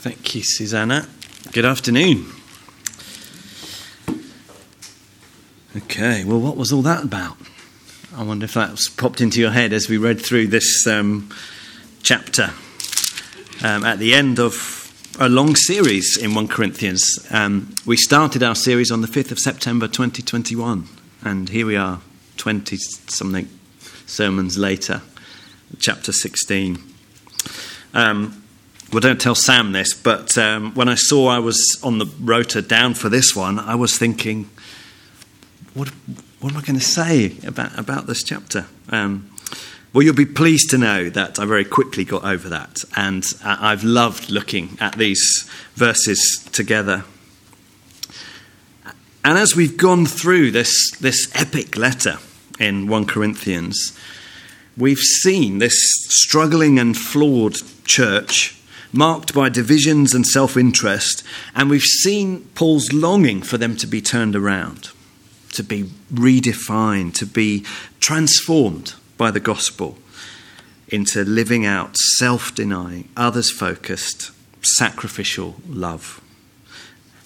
Thank you, Susanna. Good afternoon. Okay, well, what was all that about? I wonder if that's popped into your head as we read through this um, chapter um, at the end of a long series in 1 Corinthians. Um, we started our series on the 5th of September 2021, and here we are, 20 something sermons later, chapter 16. Um, well, don't tell Sam this, but um, when I saw I was on the rota down for this one, I was thinking, what, what am I going to say about, about this chapter? Um, well, you'll be pleased to know that I very quickly got over that, and I've loved looking at these verses together. And as we've gone through this, this epic letter in 1 Corinthians, we've seen this struggling and flawed church marked by divisions and self interest, and we've seen Paul's longing for them to be turned around, to be redefined, to be transformed by the gospel into living out self denying, others focused, sacrificial love.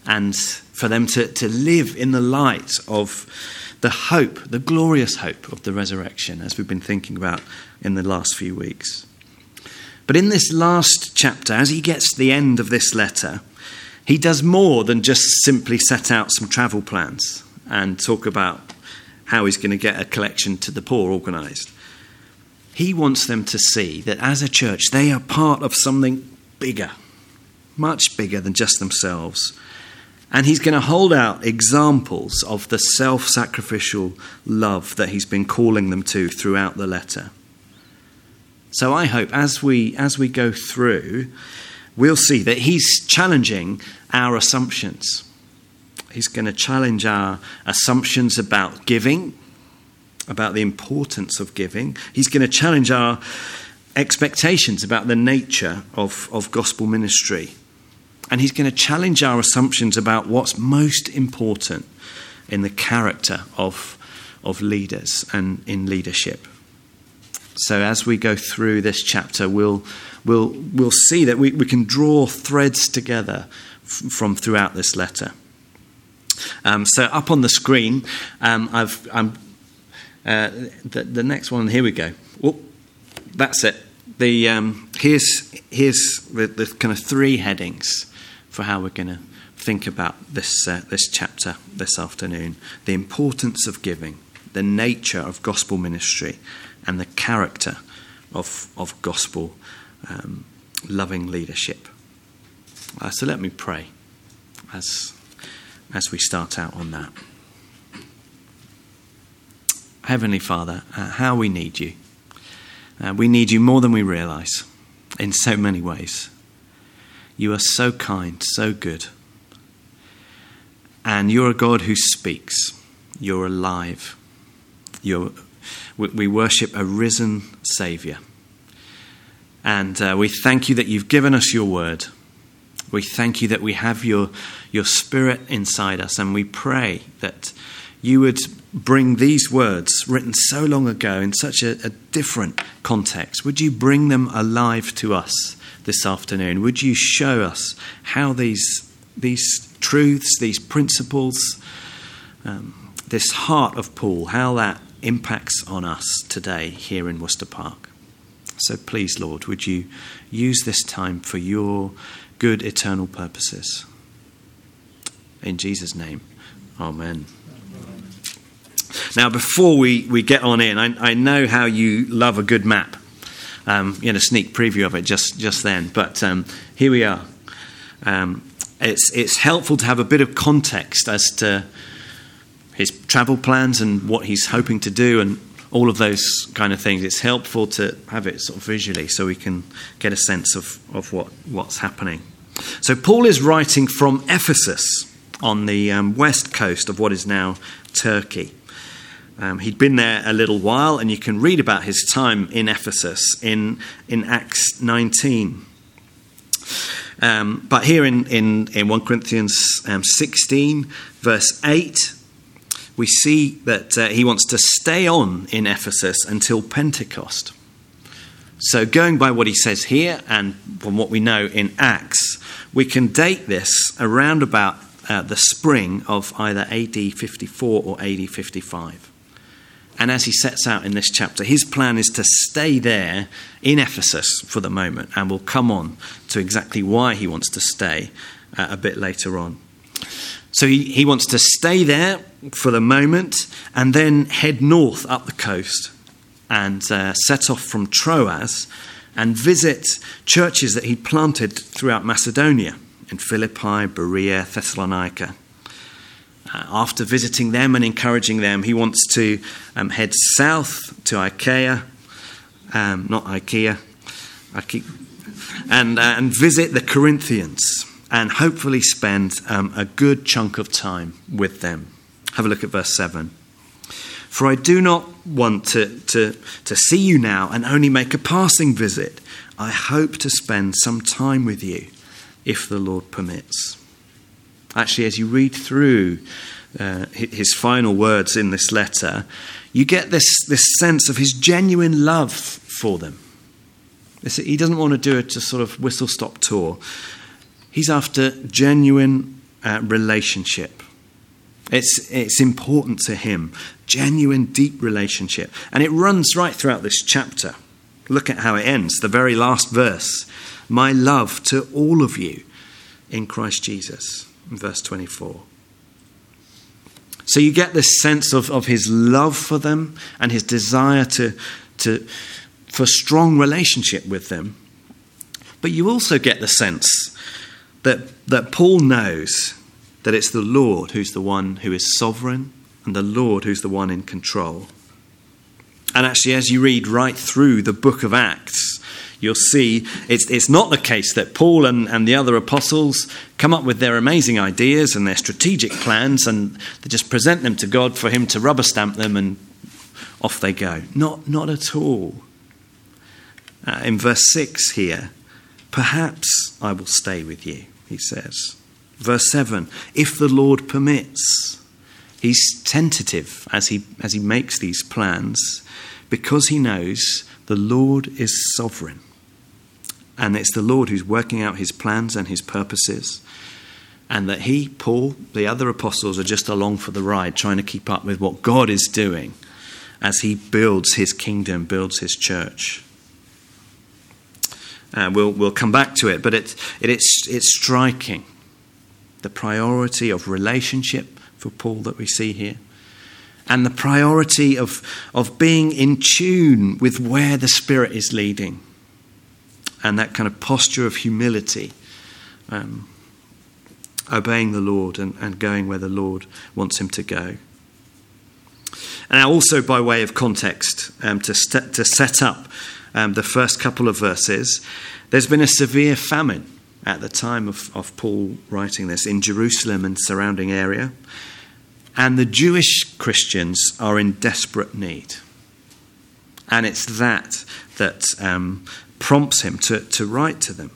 And for them to, to live in the light of the hope, the glorious hope of the resurrection, as we've been thinking about in the last few weeks. But in this last chapter, as he gets to the end of this letter, he does more than just simply set out some travel plans and talk about how he's going to get a collection to the poor organised. He wants them to see that as a church, they are part of something bigger, much bigger than just themselves. And he's going to hold out examples of the self sacrificial love that he's been calling them to throughout the letter. So I hope as we, as we go through, we'll see that he's challenging our assumptions. He's going to challenge our assumptions about giving, about the importance of giving. He's going to challenge our expectations about the nature of, of gospel ministry. And he's going to challenge our assumptions about what's most important in the character of, of leaders and in leadership. So as we go through this chapter, we'll, we'll, we'll see that we, we can draw threads together f- from throughout this letter. Um, so up on the screen, um, I've, I'm uh, the, the, next one, here we go. Oh, that's it. The, um, here's here's the, the, kind of three headings for how we're going to think about this, uh, this chapter this afternoon the importance of giving, the nature of gospel ministry, and the character of, of gospel um, loving leadership. Uh, so let me pray as, as we start out on that. Heavenly Father, uh, how we need you. Uh, we need you more than we realize in so many ways. You are so kind, so good. And you're a God who speaks. You're alive. You're, we worship a risen Saviour. And uh, we thank you that you've given us your word. We thank you that we have your, your spirit inside us. And we pray that you would bring these words written so long ago in such a, a, different context, would you bring them alive to us this afternoon? Would you show us how these, these truths, these principles, um, this heart of Paul, how that impacts on us today here in Worcester Park? So please, Lord, would you use this time for your good eternal purposes? In Jesus' name, Amen. Now, before we, we get on in, I, I know how you love a good map. Um, you know, a sneak preview of it just, just then. But um, here we are. Um, it's, it's helpful to have a bit of context as to his travel plans and what he's hoping to do and all of those kind of things. It's helpful to have it sort of visually so we can get a sense of, of what, what's happening. So, Paul is writing from Ephesus on the um, west coast of what is now Turkey. Um, he'd been there a little while, and you can read about his time in Ephesus in, in Acts 19. Um, but here in, in, in 1 Corinthians um, 16, verse 8, we see that uh, he wants to stay on in Ephesus until Pentecost. So, going by what he says here and from what we know in Acts, we can date this around about uh, the spring of either AD 54 or AD 55. And as he sets out in this chapter, his plan is to stay there in Ephesus for the moment, and we'll come on to exactly why he wants to stay uh, a bit later on. So he, he wants to stay there for the moment and then head north up the coast and uh, set off from Troas and visit churches that he planted throughout Macedonia in Philippi, Berea, Thessalonica. Uh, after visiting them and encouraging them, he wants to um, head south to Achaia, um, not Ikea, Ikea and, uh, and visit the Corinthians and hopefully spend um, a good chunk of time with them. Have a look at verse 7. For I do not want to, to, to see you now and only make a passing visit. I hope to spend some time with you if the Lord permits. Actually, as you read through uh, his final words in this letter, you get this, this sense of his genuine love for them. He doesn't want to do it to sort of whistle stop tour. He's after genuine uh, relationship. It's, it's important to him. Genuine, deep relationship. And it runs right throughout this chapter. Look at how it ends, the very last verse. My love to all of you in Christ Jesus, verse 24. So you get this sense of, of his love for them and his desire to, to, for strong relationship with them. But you also get the sense that, that Paul knows that it's the Lord who's the one who is sovereign and the Lord who's the one in control. And actually, as you read right through the book of Acts, you'll see it's, it's not the case that Paul and, and the other apostles come up with their amazing ideas and their strategic plans and they just present them to God for Him to rubber stamp them and off they go. Not, not at all. Uh, in verse 6 here, perhaps I will stay with you, he says. Verse 7 if the Lord permits. He's tentative as he, as he makes these plans because he knows the Lord is sovereign. And it's the Lord who's working out his plans and his purposes. And that he, Paul, the other apostles are just along for the ride, trying to keep up with what God is doing as he builds his kingdom, builds his church. Uh, we'll, we'll come back to it, but it, it, it's, it's striking the priority of relationship for Paul that we see here, and the priority of, of being in tune with where the Spirit is leading, and that kind of posture of humility, um, obeying the Lord and, and going where the Lord wants him to go. And also by way of context, um, to, st- to set up um, the first couple of verses, there's been a severe famine at the time of, of Paul writing this in Jerusalem and surrounding area. And the Jewish Christians are in desperate need. And it's that that um, prompts him to, to write to them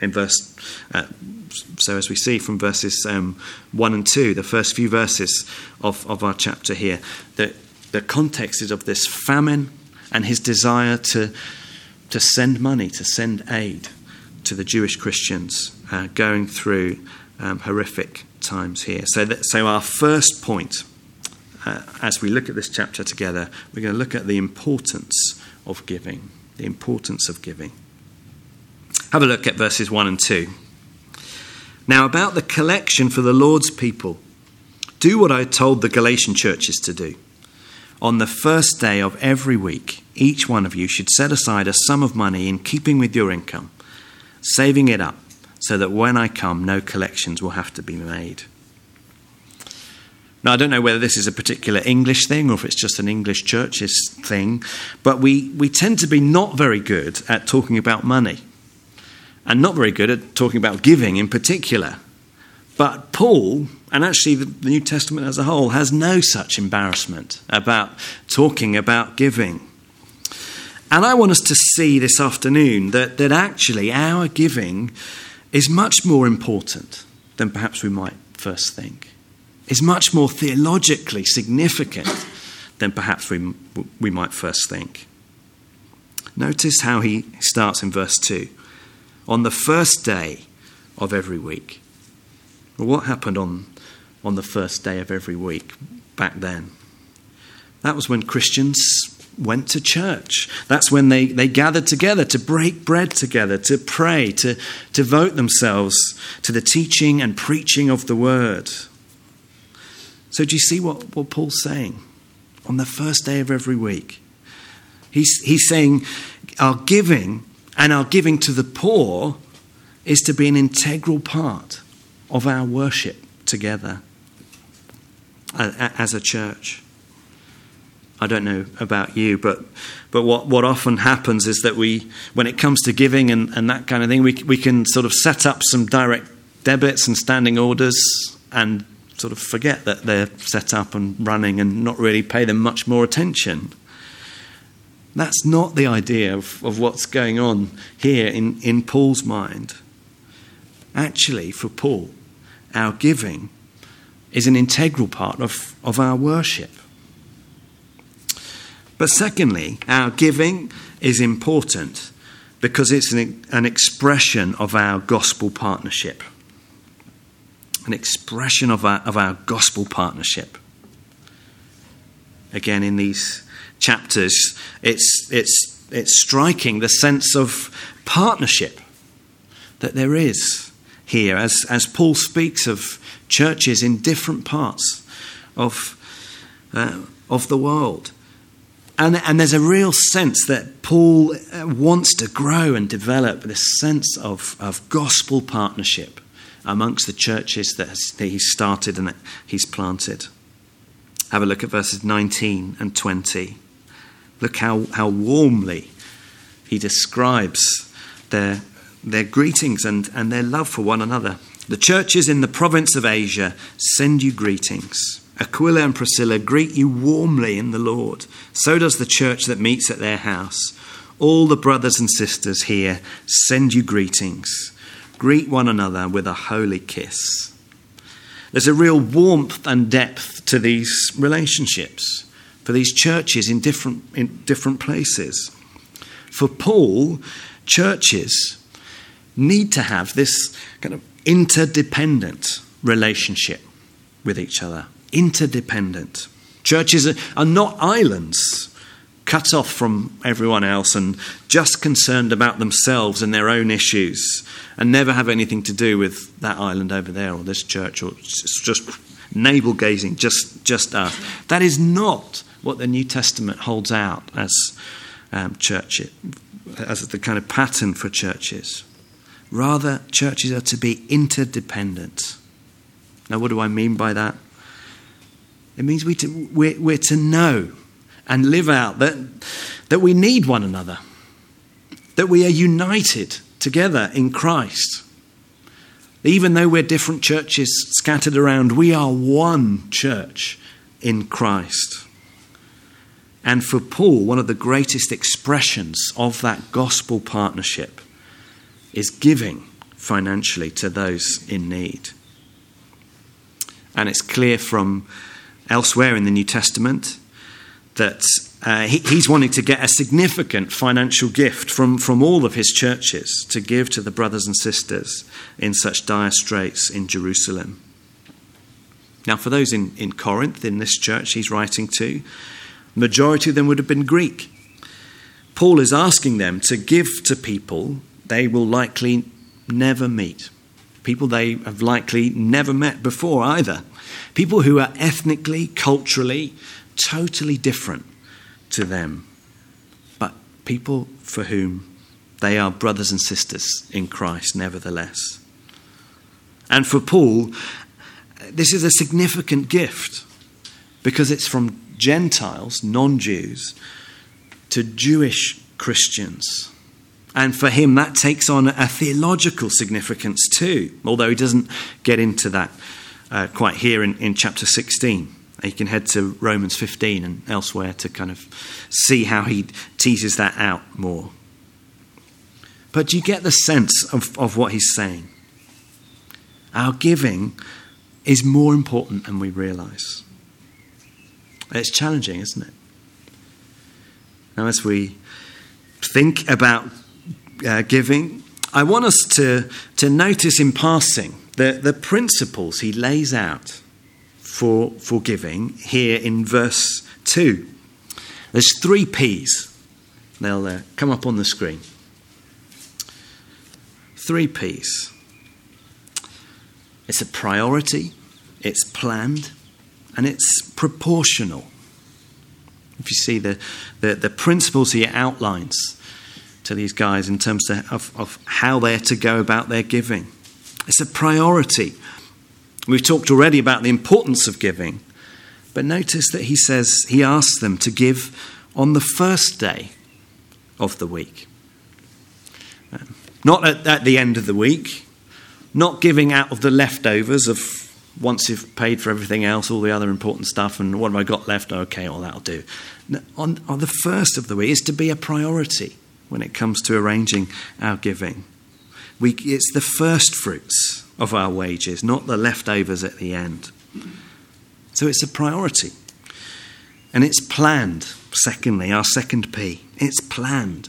in verse. Uh, so, as we see from verses um, 1 and 2, the first few verses of, of our chapter here, the, the context is of this famine and his desire to, to send money, to send aid to the Jewish Christians uh, going through um, horrific times here. So, that, so our first point, uh, as we look at this chapter together, we're going to look at the importance of giving. The importance of giving. Have a look at verses 1 and 2. Now, about the collection for the Lord's people, do what I told the Galatian churches to do. On the first day of every week, each one of you should set aside a sum of money in keeping with your income saving it up so that when I come, no collections will have to be made. Now, I don't know whether this is a particular English thing or if it's just an English church's thing, but we, we tend to be not very good at talking about money and not very good at talking about giving in particular. But Paul, and actually the New Testament as a whole, has no such embarrassment about talking about giving. And I want us to see this afternoon that, that actually our giving is much more important than perhaps we might first think, is much more theologically significant than perhaps we, we might first think. Notice how he starts in verse 2. On the first day of every week. Well, what happened on, on the first day of every week back then? That was when Christians went to church. That's when they, they gathered together to break bread together, to pray, to devote themselves to the teaching and preaching of the word. So, do you see what, what Paul's saying? On the first day of every week, he's, he's saying our giving and our giving to the poor is to be an integral part of our worship together as a church. I don't know about you, but, but what, what often happens is that we, when it comes to giving and, and that kind of thing, we, we can sort of set up some direct debits and standing orders and sort of forget that they're set up and running and not really pay them much more attention. That's not the idea of, of what's going on here in, in Paul's mind. Actually, for Paul, our giving is an integral part of, of our worship. But secondly, our giving is important because it's an, an expression of our gospel partnership. An expression of our, of our gospel partnership. Again, in these chapters, it's, it's, it's striking the sense of partnership that there is here as, as Paul speaks of churches in different parts of, uh, of the world. And, and there's a real sense that Paul uh, wants to grow and develop this sense of, of gospel partnership amongst the churches that, has, that he's started and that he's planted. Have a look at verses 19 and 20. Look how, how warmly he describes their, their greetings and, and their love for one another. The churches in the province of Asia send you greetings. Aquila and Priscilla greet you warmly in the Lord. So does the church that meets at their house. All the brothers and sisters here send you greetings. Greet one another with a holy kiss. There's a real warmth and depth to these relationships for these churches in different, in different places. For Paul, churches need to have this kind of interdependent relationship with each other interdependent. Churches are not islands cut off from everyone else and just concerned about themselves and their own issues and never have anything to do with that island over there or this church or just navel gazing, just, just us. That is not what the New Testament holds out as um, church, as the kind of pattern for churches. Rather, churches are to be interdependent. Now, what do I mean by that? It means we to, we're, we're to know and live out that, that we need one another, that we are united together in Christ. Even though we're different churches scattered around, we are one church in Christ. And for Paul, one of the greatest expressions of that gospel partnership is giving financially to those in need. And it's clear from elsewhere in the New Testament that uh, he, he's wanting to get a significant financial gift from, from all of his churches to give to the brothers and sisters in such dire straits in Jerusalem. Now, for those in, in Corinth, in this church he's writing to, majority of them would have been Greek. Paul is asking them to give to people they will likely never meet, people they have likely never met before either. People who are ethnically, culturally, totally different to them, but people for whom they are brothers and sisters in Christ, nevertheless. And for Paul, this is a significant gift because it's from Gentiles, non Jews, to Jewish Christians. And for him, that takes on a theological significance too, although he doesn't get into that uh, quite here in, in chapter 16. You can head to Romans 15 and elsewhere to kind of see how he teases that out more. But you get the sense of, of what he's saying. Our giving is more important than we realize. It's challenging, isn't it? Now, as we think about uh, giving, I want us to, to notice in passing the, the principles he lays out for, for giving here in verse 2. There's three P's. They'll uh, come up on the screen. Three P's. It's a priority, it's planned, and it's proportional. If you see the, the, the principles he outlines to these guys in terms of, of how they're to go about their giving, it's a priority. We've talked already about the importance of giving, but notice that he says he asks them to give on the first day of the week. Not at, at the end of the week, not giving out of the leftovers of once you've paid for everything else, all the other important stuff, and what have I got left? Okay, well, that'll do. On, on the first of the week is to be a priority when it comes to arranging our giving. We, it's the first fruits of our wages, not the leftovers at the end. So it's a priority. And it's planned, secondly, our second P. It's planned.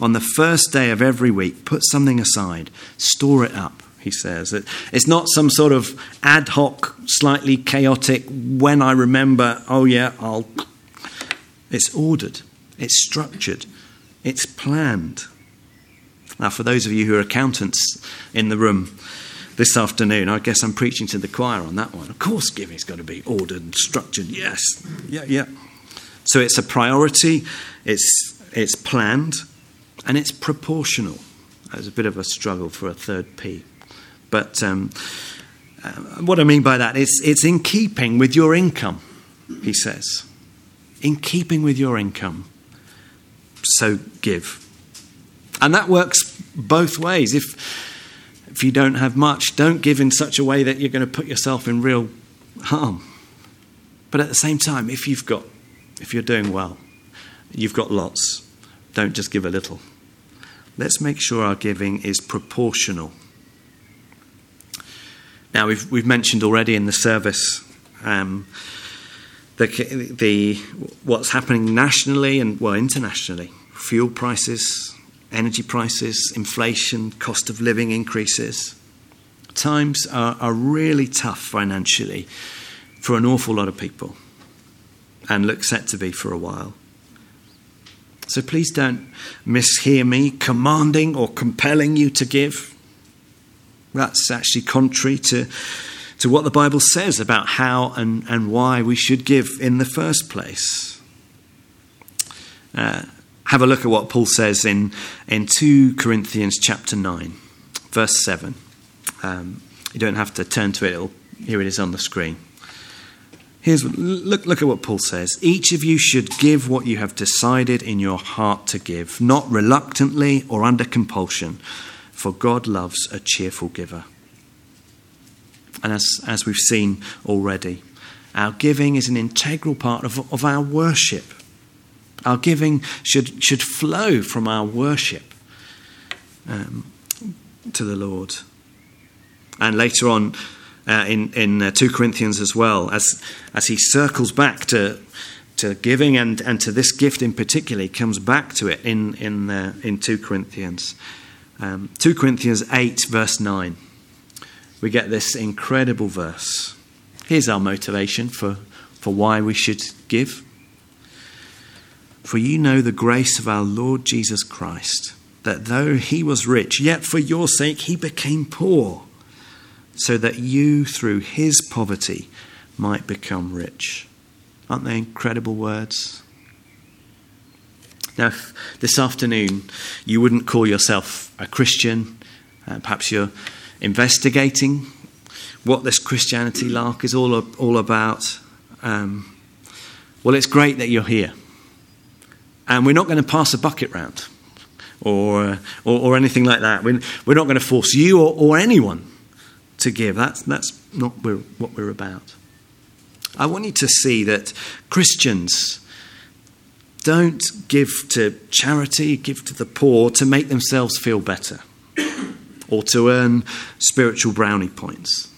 On the first day of every week, put something aside, store it up, he says. It's not some sort of ad hoc, slightly chaotic, when I remember, oh yeah, I'll. It's ordered, it's structured, it's planned. Now, for those of you who are accountants in the room this afternoon, I guess I'm preaching to the choir on that one. Of course, giving's got to be ordered and structured. Yes, yeah, yeah. So it's a priority, it's, it's planned, and it's proportional. There's a bit of a struggle for a third P. But um, uh, what I mean by that is it's in keeping with your income, he says. In keeping with your income. So give. And that works both ways. If, if you don't have much, don't give in such a way that you're going to put yourself in real harm. But at the same time, if you've got, if you're doing well, you've got lots, don't just give a little. Let's make sure our giving is proportional. Now, we've, we've mentioned already in the service um, the, the, what's happening nationally and, well, internationally. Fuel prices, energy prices, inflation, cost of living increases. Times are, are really tough financially for an awful lot of people and look set to be for a while. So please don't mishear me commanding or compelling you to give. That's actually contrary to, to what the Bible says about how and, and why we should give in the first place. Uh, have a look at what Paul says in, in 2 Corinthians chapter 9, verse 7. Um, you don't have to turn to it, It'll, here it is on the screen. Here's look, look at what Paul says. Each of you should give what you have decided in your heart to give, not reluctantly or under compulsion, for God loves a cheerful giver. And as, as we've seen already, our giving is an integral part of, of our worship. Our giving should, should flow from our worship um, to the Lord. And later on uh, in, in uh, 2 Corinthians as well, as, as he circles back to, to giving and, and to this gift in particular, he comes back to it in, in, uh, in 2 Corinthians. Um, 2 Corinthians 8, verse 9. We get this incredible verse. Here's our motivation for, for why we should give. For you know the grace of our Lord Jesus Christ, that though he was rich, yet for your sake he became poor, so that you through his poverty might become rich. Aren't they incredible words? Now, this afternoon you wouldn't call yourself a Christian, uh, perhaps you're investigating what this Christianity lark is all, all about, um, well, it's great that you're here. And we're not going to pass a bucket round or, or, or, anything like that. We're, we're not going to force you or, or anyone to give. That's, that's not what we're about. I want you to see that Christians don't give to charity, give to the poor to make themselves feel better or to earn spiritual brownie points.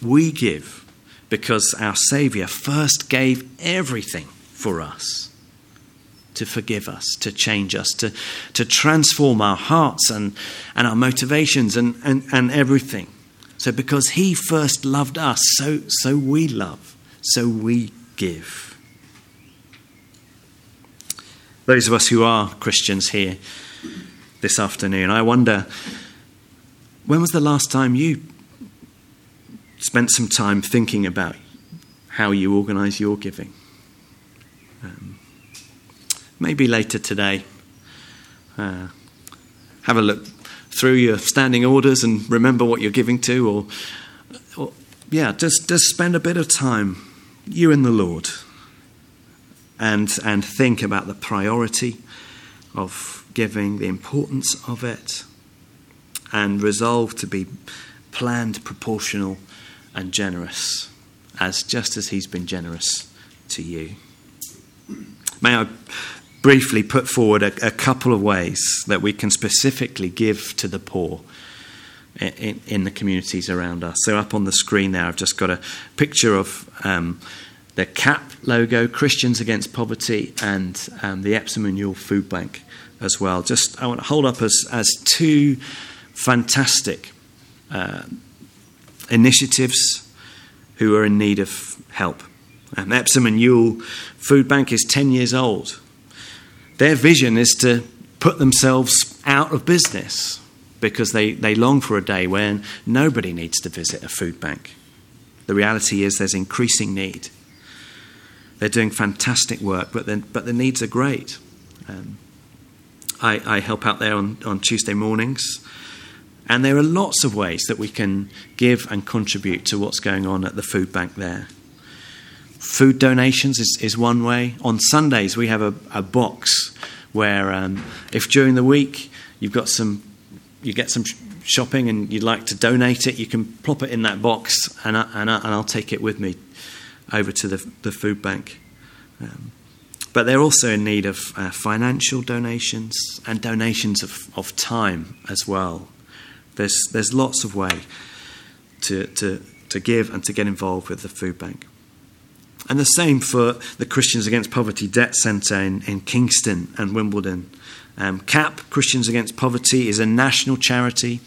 We give because our Saviour first gave everything for us to forgive us, to change us, to, to transform our hearts and, and our motivations and, and, and everything. So, because He first loved us, so, so we love, so we give. Those of us who are Christians here this afternoon, I wonder when was the last time you spent some time thinking about how you organise your giving? Um, maybe later today, uh, have a look through your standing orders and remember what you're giving to, or, or yeah, just just spend a bit of time, you and the Lord, and and think about the priority of giving, the importance of it, and resolve to be planned, proportional, and generous, as just as He's been generous to you. May I briefly put forward a, a couple of ways that we can specifically give to the poor in, in, the communities around us. So, up on the screen there, I've just got a picture of um, the CAP logo, Christians Against Poverty, and um, the Epsom and Ewell Food Bank as well. Just I want to hold up as, as two fantastic uh, initiatives who are in need of help. Um, Epsom and Ewell Food Bank is 10 years old. Their vision is to put themselves out of business because they, they long for a day when nobody needs to visit a food bank. The reality is there's increasing need. They're doing fantastic work, but, but the needs are great. Um, I, I, help out there on, on Tuesday mornings, and there are lots of ways that we can give and contribute to what's going on at the food bank there. Food donations is, is one way. On Sundays, we have a, a box where, um, if during the week you've got some, you get some shopping and you'd like to donate it, you can plop it in that box, and, I, and, I, and I'll take it with me over to the, the food bank. Um, but they're also in need of uh, financial donations and donations of, of time as well. There's, there's lots of way to, to, to give and to get involved with the food bank. And the same for the Christians Against Poverty Debt Centre in, in Kingston and Wimbledon. Um, CAP, Christians Against Poverty, is a national charity,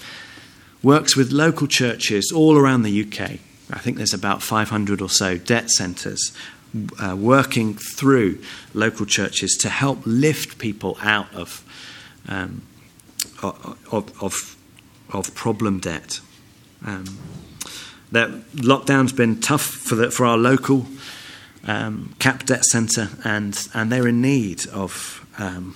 works with local churches all around the UK. I think there's about 500 or so debt centres uh, working through local churches to help lift people out of, um, of, of, of, problem debt. Um, that lockdown's been tough for, the, for our local um, CAP Debt Centre, and, and they're in need of um,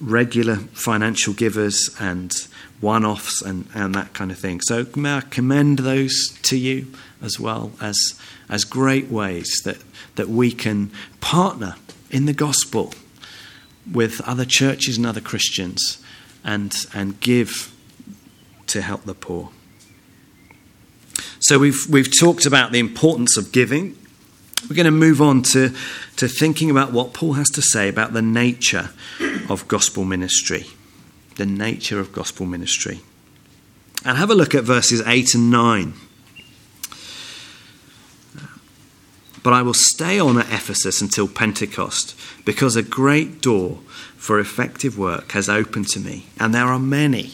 regular financial givers and one offs and, and that kind of thing. So, may I commend those to you as well as, as great ways that, that we can partner in the gospel with other churches and other Christians and, and give to help the poor. So, we've, we've talked about the importance of giving we're going to move on to, to thinking about what Paul has to say about the nature of gospel ministry. The nature of gospel ministry. And have a look at verses 8 and 9. But I will stay on at Ephesus until Pentecost, because a great door for effective work has opened to me, and there are many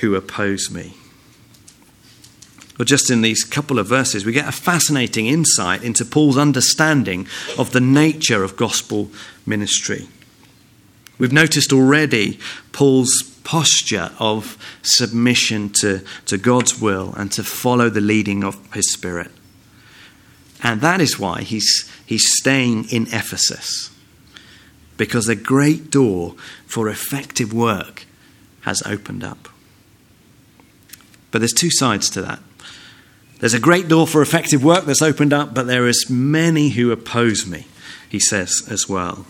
who oppose me. But just in these couple of verses, we get a fascinating insight into Paul's understanding of the nature of gospel ministry. We've noticed already Paul's posture of submission to, to God's will and to follow the leading of his Spirit. And that is why he's, he's staying in Ephesus, because a great door for effective work has opened up. But there's two sides to that. There's a great door for effective work that's opened up, but there is many who oppose me, he says as well.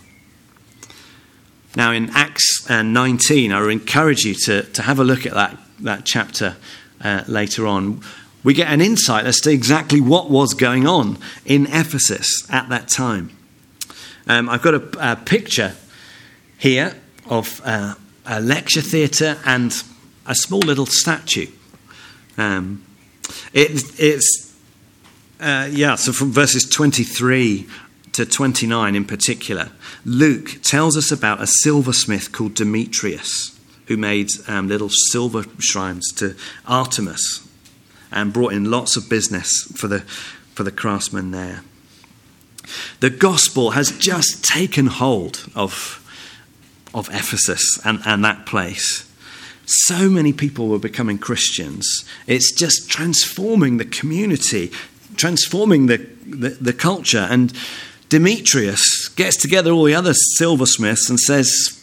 Now, in Acts uh, 19, I encourage you to, to have a look at that, that chapter uh, later on. We get an insight as to exactly what was going on in Ephesus at that time. Um, I've got a, a, picture here of uh, a lecture theatre and a small little statue. Um, it, it's, uh, yeah, so from verses 23 to 29 in particular, Luke tells us about a silversmith called Demetrius who made um, little silver shrines to Artemis and brought in lots of business for the, for the craftsmen there. The gospel has just taken hold of, of Ephesus and, and that place. So many people were becoming Christians. It's just transforming the community, transforming the, the, the culture. And Demetrius gets together all the other silversmiths and says,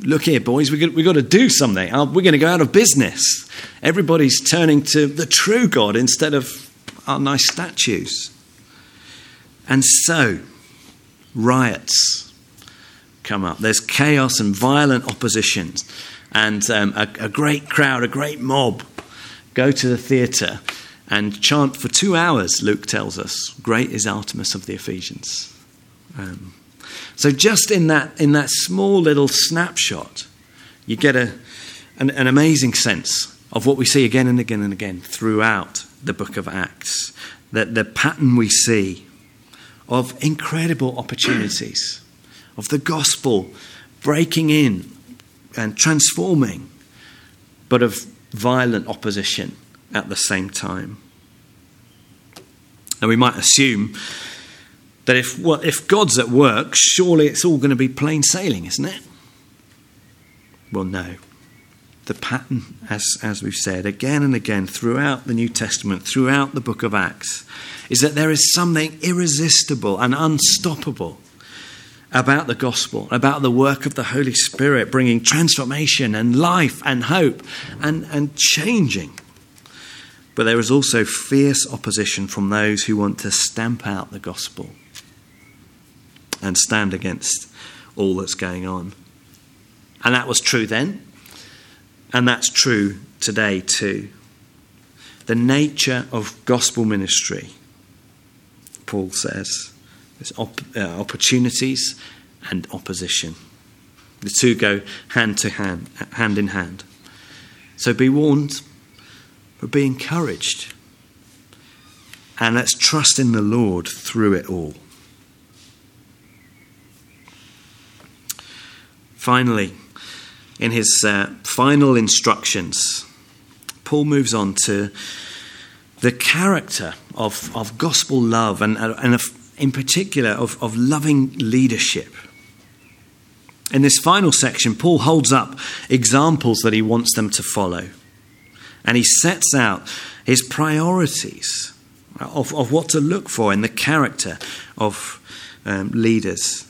Look here, boys, we've got, to do something. Uh, we're going to go out of business. Everybody's turning to the true God instead of our nice statues. And so, riots come up. There's chaos and violent opposition. And um, a, a great crowd, a great mob go to the theatre and chant for two hours, Luke tells us. Great is Artemis of the Ephesians. Um, so, just in that, in that small little snapshot, you get a, an, an amazing sense of what we see again and again and again throughout the book of Acts. That the pattern we see of incredible opportunities, of the gospel breaking in and transforming, but of violent opposition at the same time. And we might assume that if, well, if God's at work, surely it's all going to be plain sailing, isn't it? Well, no. The pattern, as, as we've said again and again throughout the New Testament, throughout the book of Acts, is that there is something irresistible and unstoppable about the gospel, about the work of the Holy Spirit bringing transformation and life and hope and, and changing. But there is also fierce opposition from those who want to stamp out the gospel and stand against all that's going on. And that was true then, and that's true today too. The nature of gospel ministry Paul says. There's op- uh, opportunities and opposition. The two go hand to hand, hand in hand. So be warned, but be encouraged. And let's trust in the Lord through it all. Finally, in his uh, final instructions, Paul moves on to the character of, of gospel love and, and of, in particular of, of loving leadership. In this final section, Paul holds up examples that he wants them to follow. And he sets out his priorities of, of what to look for in the character of um, leaders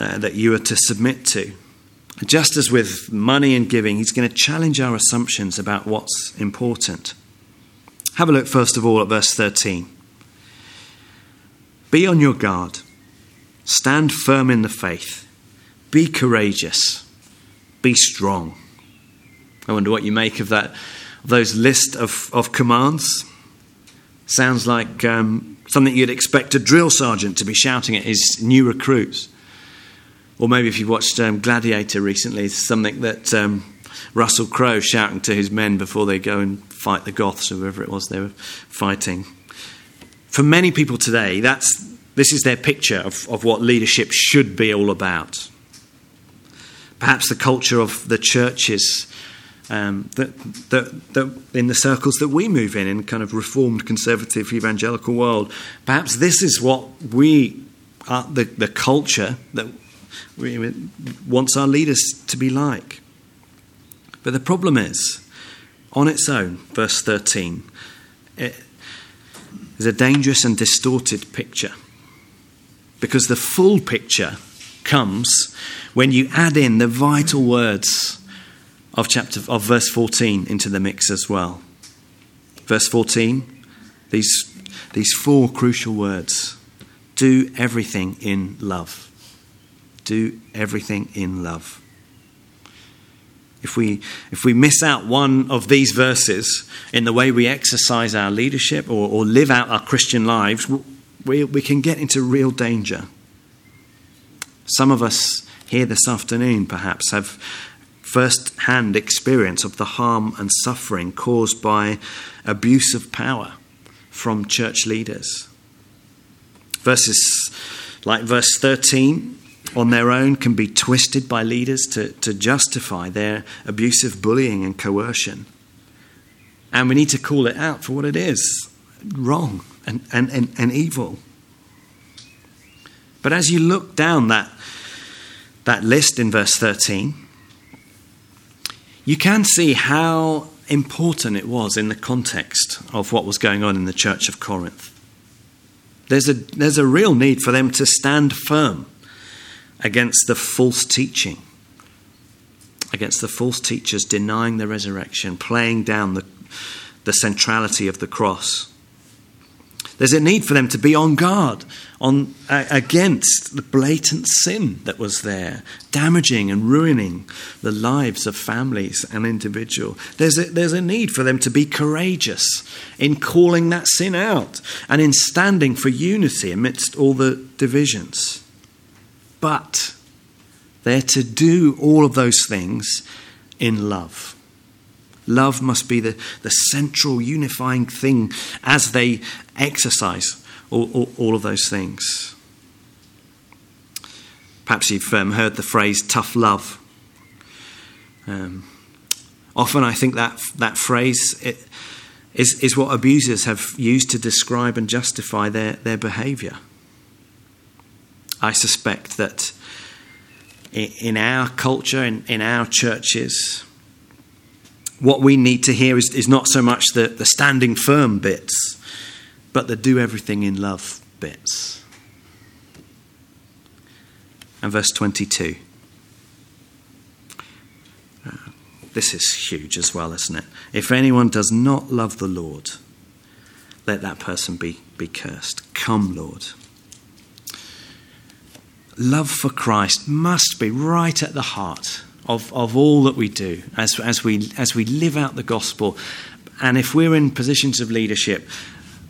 uh, that you are to submit to. Just as with money and giving, he's going to challenge our assumptions about what's important. Have a look, first of all, at verse 13. Be on your guard, stand firm in the faith, be courageous, be strong. I wonder what you make of that, those list of, of commands. Sounds like um, something you'd expect a drill sergeant to be shouting at his new recruits. Or maybe if you've watched um, Gladiator recently, it's something that um, Russell Crowe shouting to his men before they go and fight the Goths or whoever it was they were fighting. For many people today, that's, this is their picture of, of what leadership should be all about. Perhaps the culture of the churches um, that, that, that in the circles that we move in, in kind of reformed, conservative, evangelical world, perhaps this is what we, are, the, the culture that we, wants our leaders to be like. But the problem is, on its own, verse 13, it is a dangerous and distorted picture. Because the full picture comes when you add in the vital words of chapter of verse 14 into the mix as well. Verse 14, these, these four crucial words do everything in love. Do everything in love. If we, if we miss out one of these verses in the way we exercise our leadership or, or live out our Christian lives, we, we can get into real danger. Some of us here this afternoon, perhaps, have first hand experience of the harm and suffering caused by abuse of power from church leaders. Verses like verse 13, on their own can be twisted by leaders to, to justify their abusive bullying and coercion. And we need to call it out for what it is wrong and, and, and, and evil. But as you look down that, that list in verse 13, you can see how important it was in the context of what was going on in the church of Corinth. There's a, there's a real need for them to stand firm against the false teaching, against the false teachers denying the resurrection, playing down the, the centrality of the cross. There's a need for them to be on guard on, uh, against the blatant sin that was there, damaging and ruining the lives of families and individuals. There's a, there's a need for them to be courageous in calling that sin out and in standing for unity amidst all the divisions. But they're to do all of those things in love. Love must be the, the central unifying thing as they exercise all, all, all of those things. Perhaps you've um, heard the phrase tough love. Um, often I think that, that phrase is, is what abusers have used to describe and justify their, their behaviour. I suspect that in our culture, in, in our churches, what we need to hear is, is not so much the, the standing firm bits, but the do everything in love bits. And verse 22. Uh, this is huge as well, isn't it? If anyone does not love the Lord, let that person be, be cursed. Come, Lord. Love for Christ must be right at the heart of, of all that we do as, as, we, as we live out the gospel. And if we're in positions of leadership,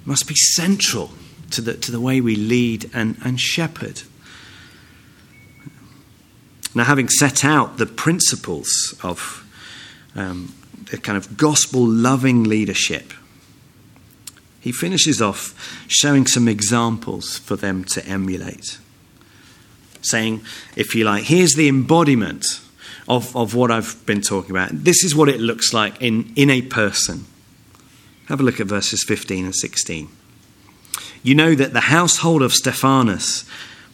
must be central to the, to the way we lead and, and shepherd. Now, having set out the principles of um, a kind of gospel loving leadership, he finishes off showing some examples for them to emulate. Saying, if you like, here's the embodiment of, of what I've been talking about. This is what it looks like in, in a person. Have a look at verses 15 and 16. You know that the household of Stephanas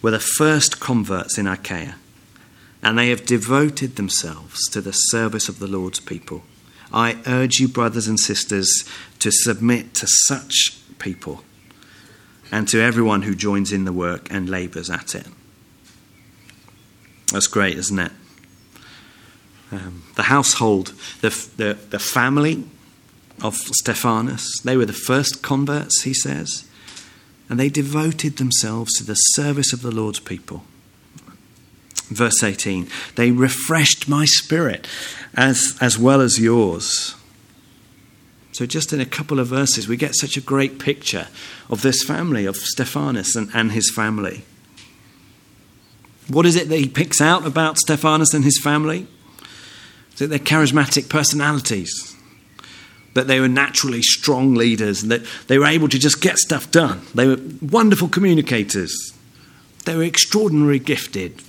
were the first converts in Achaia, and they have devoted themselves to the service of the Lord's people. I urge you, brothers and sisters, to submit to such people and to everyone who joins in the work and labours at it. That's great, isn't it? Um, the household, the, the, the family of Stephanas, they were the first converts, he says, and they devoted themselves to the service of the Lord's people. Verse 18, they refreshed my spirit as, as well as yours. So, just in a couple of verses, we get such a great picture of this family, of Stephanas and, and his family. What is it that he picks out about Stephanas and his family? Is it their charismatic personalities? That they were naturally strong leaders and that they were able to just get stuff done. They were wonderful communicators. They were extraordinarily gifted.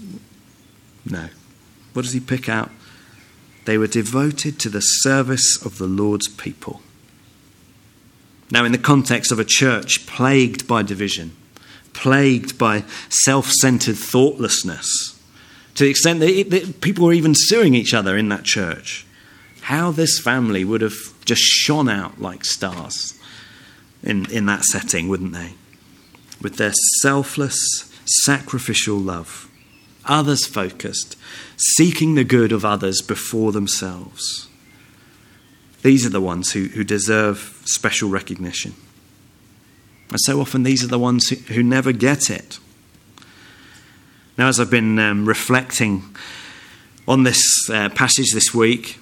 No. What does he pick out? They were devoted to the service of the Lord's people. Now, in the context of a church plagued by division, plagued by self centered thoughtlessness, to the extent that, it, that people were even suing each other in that church. How this family would have just shone out like stars in, in that setting, wouldn't they? With their selfless, sacrificial love, others focused, seeking the good of others before themselves. These are the ones who, who deserve special recognition. And so often, these are the ones who, who never get it. Now, as I've been um, reflecting on this uh, passage this week,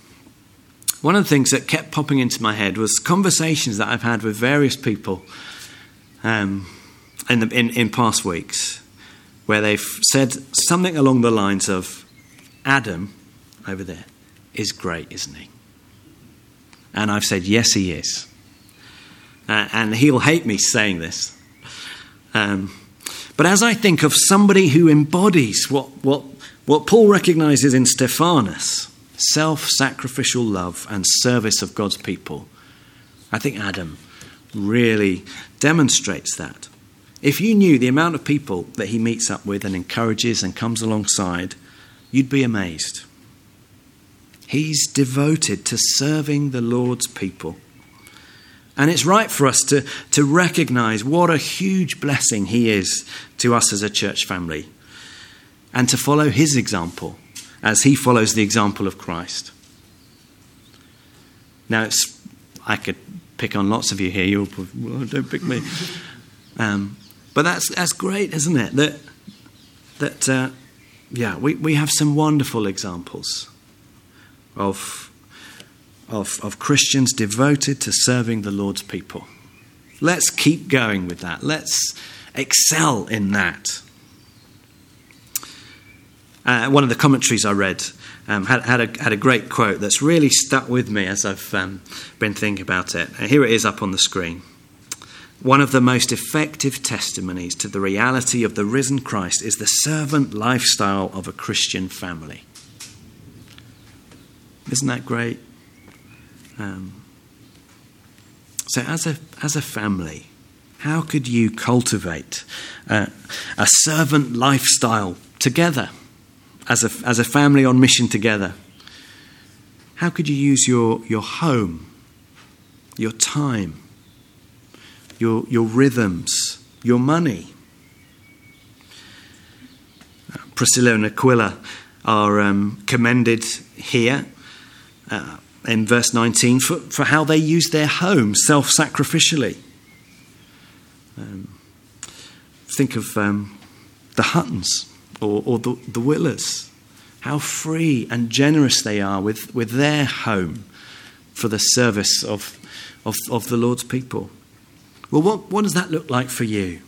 one of the things that kept popping into my head was conversations that I've had with various people um, in, the, in, in past weeks where they've said something along the lines of Adam over there is great, isn't he? And I've said, yes, he is. Uh, and he'll hate me saying this. Um, But as I think of somebody who embodies what, what, what Paul recognizes in Stephanas self sacrificial love and service of God's people, I think Adam really demonstrates that. If you knew the amount of people that he meets up with and encourages and comes alongside, you'd be amazed. He's devoted to serving the Lord's people. And it's right for us to, to recognize what a huge blessing he is to us as a church family and to follow his example as he follows the example of Christ. Now, it's, I could pick on lots of you here. You'll, well, don't pick me. Um, but that's, that's great, isn't it? That, that uh, yeah, we, we have some wonderful examples of, of, of Christians devoted to serving the Lord's people. Let's keep going with that. Let's excel in that. Uh, one of the commentaries I read um, had, had, a, had a great quote that's really stuck with me as I've um, been thinking about it. And here it is up on the screen. One of the most effective testimonies to the reality of the risen Christ is the servant lifestyle of a Christian family. Isn't that great? Um, so, as a, as a family, how could you cultivate uh, a servant lifestyle together? as a, as a family on mission together? How could you use your, your home, your time, your, your rhythms, your money? Priscilla and Aquila are um, commended here uh, in verse 19 for, for how they use their home self sacrificially. Um, think of um, the Huttons or, or the, the Willers. How free and generous they are with, with their home for the service of, of, of the Lord's people. Well, what, what does that look like for you?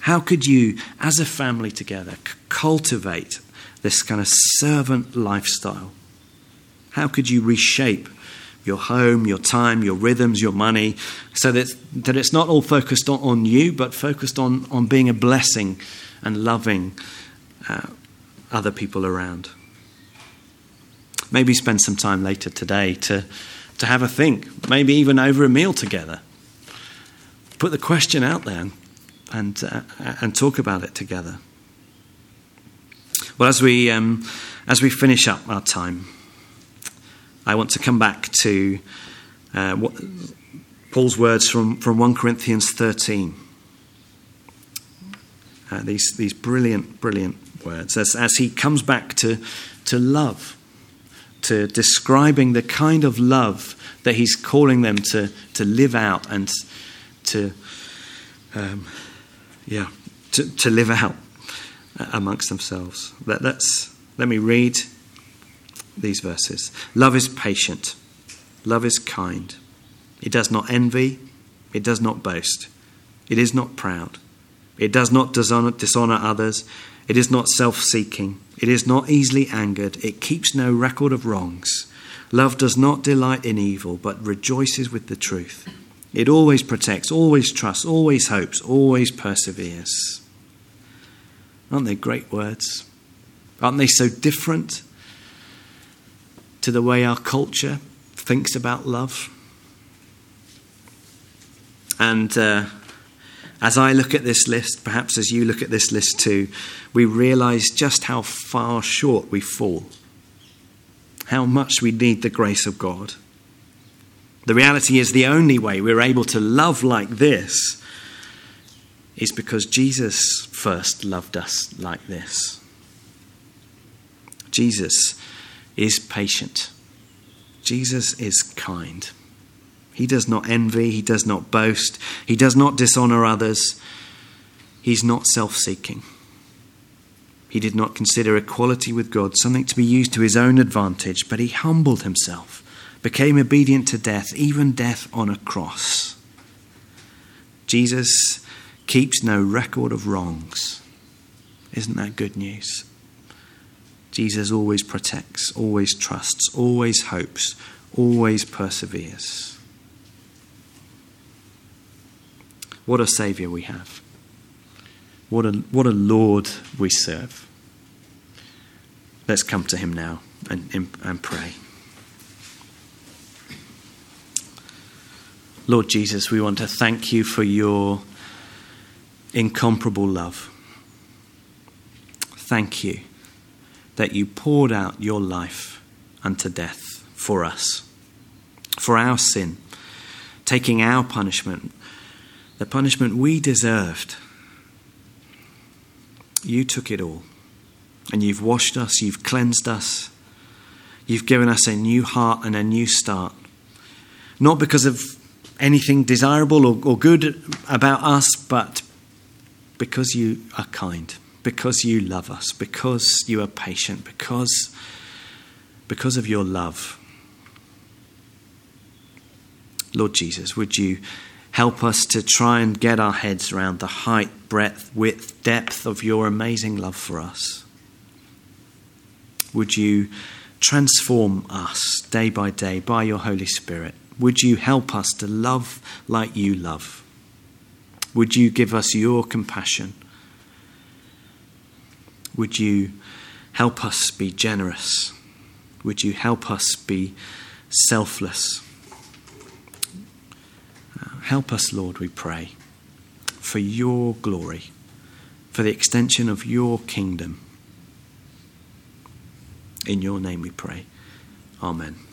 How could you, as a family together, c- cultivate this kind of servant lifestyle? How could you reshape your home, your time, your rhythms, your money, so that, that it's not all focused on, on you, but focused on, on being a blessing and loving uh, other people around. Maybe spend some time later today to, to have a think, maybe even over a meal together. Put the question out there and, and, uh, and talk about it together. Well, as we, um, as we finish up our time, I want to come back to uh, what, Paul's words from, from 1 Corinthians 13. Uh, these, these brilliant, brilliant words as, as he comes back to, to love, to describing the kind of love that he's calling them to, to live out and to, um, yeah, to, to live out amongst themselves. Let, let's, let me read these verses. Love is patient, love is kind. It does not envy, it does not boast, it is not proud, it does not dishonor, dishonor others. It is not self seeking. It is not easily angered. It keeps no record of wrongs. Love does not delight in evil, but rejoices with the truth. It always protects, always trusts, always hopes, always perseveres. Aren't they great words? Aren't they so different to the way our culture thinks about love? And uh, as I look at this list, perhaps as you look at this list too, we realize just how far short we fall, how much we need the grace of God. The reality is, the only way we're able to love like this is because Jesus first loved us like this. Jesus is patient, Jesus is kind. He does not envy, he does not boast, he does not dishonor others, he's not self seeking. He did not consider equality with God something to be used to his own advantage, but he humbled himself, became obedient to death, even death on a cross. Jesus keeps no record of wrongs. Isn't that good news? Jesus always protects, always trusts, always hopes, always perseveres. What a Saviour we have. What a, what a Lord we serve. Let's come to him now and, and pray. Lord Jesus, we want to thank you for your incomparable love. Thank you that you poured out your life unto death for us, for our sin, taking our punishment, the punishment we deserved. You took it all, and you've washed us, you've cleansed us, you've given us a new heart and a new start. Not because of anything desirable or, or good about us, but because you are kind, because you love us, because you are patient, because, because of your love. Lord Jesus, would you help us to try and get our heads around the height, breadth, width, depth of your amazing love for us? Would you transform us day by day by your Holy Spirit? Would you help us to love like you love? Would you give us your compassion? Would you help us be generous? Would you help us be selfless? Uh, help us, Lord, we pray, for your glory, for the extension of your kingdom. In your name we pray. Amen. Amen.